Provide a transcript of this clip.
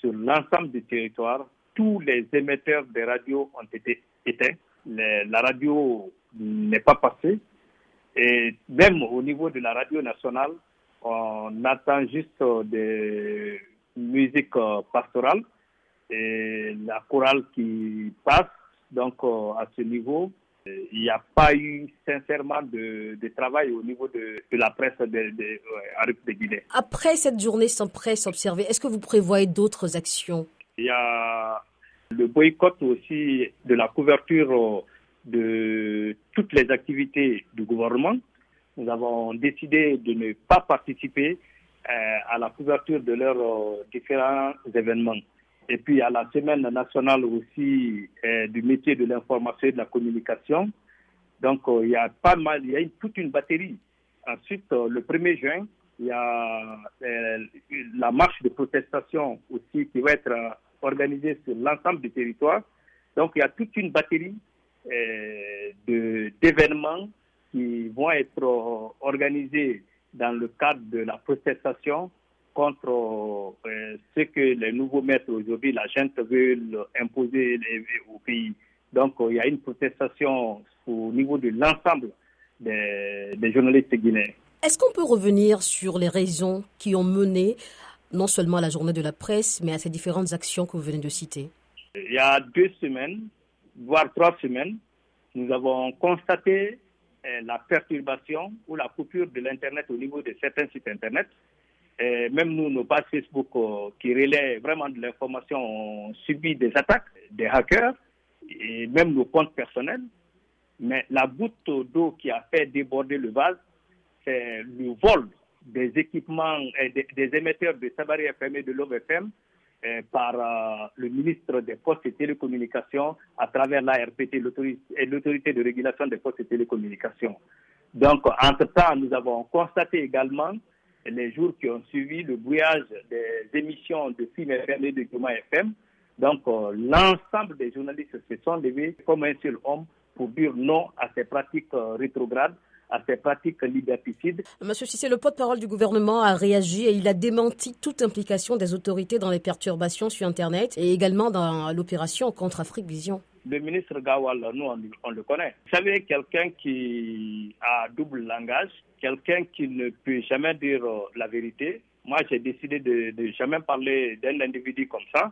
sur l'ensemble du territoire, tous les émetteurs de radio ont été éteints. la radio n'est pas passée. Et même au niveau de la radio nationale, on attend juste des musiques pastorales et la chorale qui passe. Donc, à ce niveau, il n'y a pas eu sincèrement de, travail au niveau de, la presse de, de, de Guinée. Après cette journée sans presse observée, est-ce que vous prévoyez d'autres actions? Il y a le boycott aussi de la couverture de toutes les activités du gouvernement. Nous avons décidé de ne pas participer euh, à la couverture de leurs euh, différents événements. Et puis à la semaine nationale aussi euh, du métier de l'information et de la communication. Donc il y a pas mal, il y a toute une batterie. Ensuite, le 1er juin, il y a la marche de protestation aussi qui va être organisée sur l'ensemble du territoire. Donc il y a toute une batterie d'événements qui vont être organisés dans le cadre de la protestation contre euh, ce que les nouveaux maîtres aujourd'hui, la gente veulent imposer au pays. Donc, il y a une protestation au niveau de l'ensemble des, des, journalistes guinéens. Est-ce qu'on peut revenir sur les raisons qui ont mené non seulement à la journée de la presse, mais à ces différentes actions que vous venez de citer? Il y a deux semaines, voire trois semaines, nous avons constaté euh, la perturbation ou la coupure de l'Internet au niveau de certains sites Internet même nous, nos pages Facebook euh, qui relaient vraiment de l'information ont subi des attaques des hackers et même nos comptes personnels. Mais la goutte d'eau qui a fait déborder le vase, c'est le vol des équipements, et des, émetteurs de Sabari FM et de l'OVFM euh, par euh, le ministre des Postes et Télécommunications à travers l'ARPT, l'autorité de régulation des Postes et Télécommunications. Donc, entre-temps, nous avons constaté également les jours qui ont suivi le brouillage des émissions de film FM et de Thomas FM. Donc, euh, l'ensemble des journalistes se sont levés comme un seul homme pour dire non à ces pratiques euh, rétrogrades à ces pratiques liberticides. Monsieur Cissé, le porte-parole du gouvernement a réagi et il a démenti toute implication des autorités dans les perturbations sur Internet et également dans l'opération contre Afrique Vision. Le ministre Gawal, nous, on, le connaît. Vous savez, quelqu'un qui a double langage, quelqu'un qui ne peut jamais dire euh, la vérité. Moi, j'ai décidé de ne jamais parler d'un individu comme ça.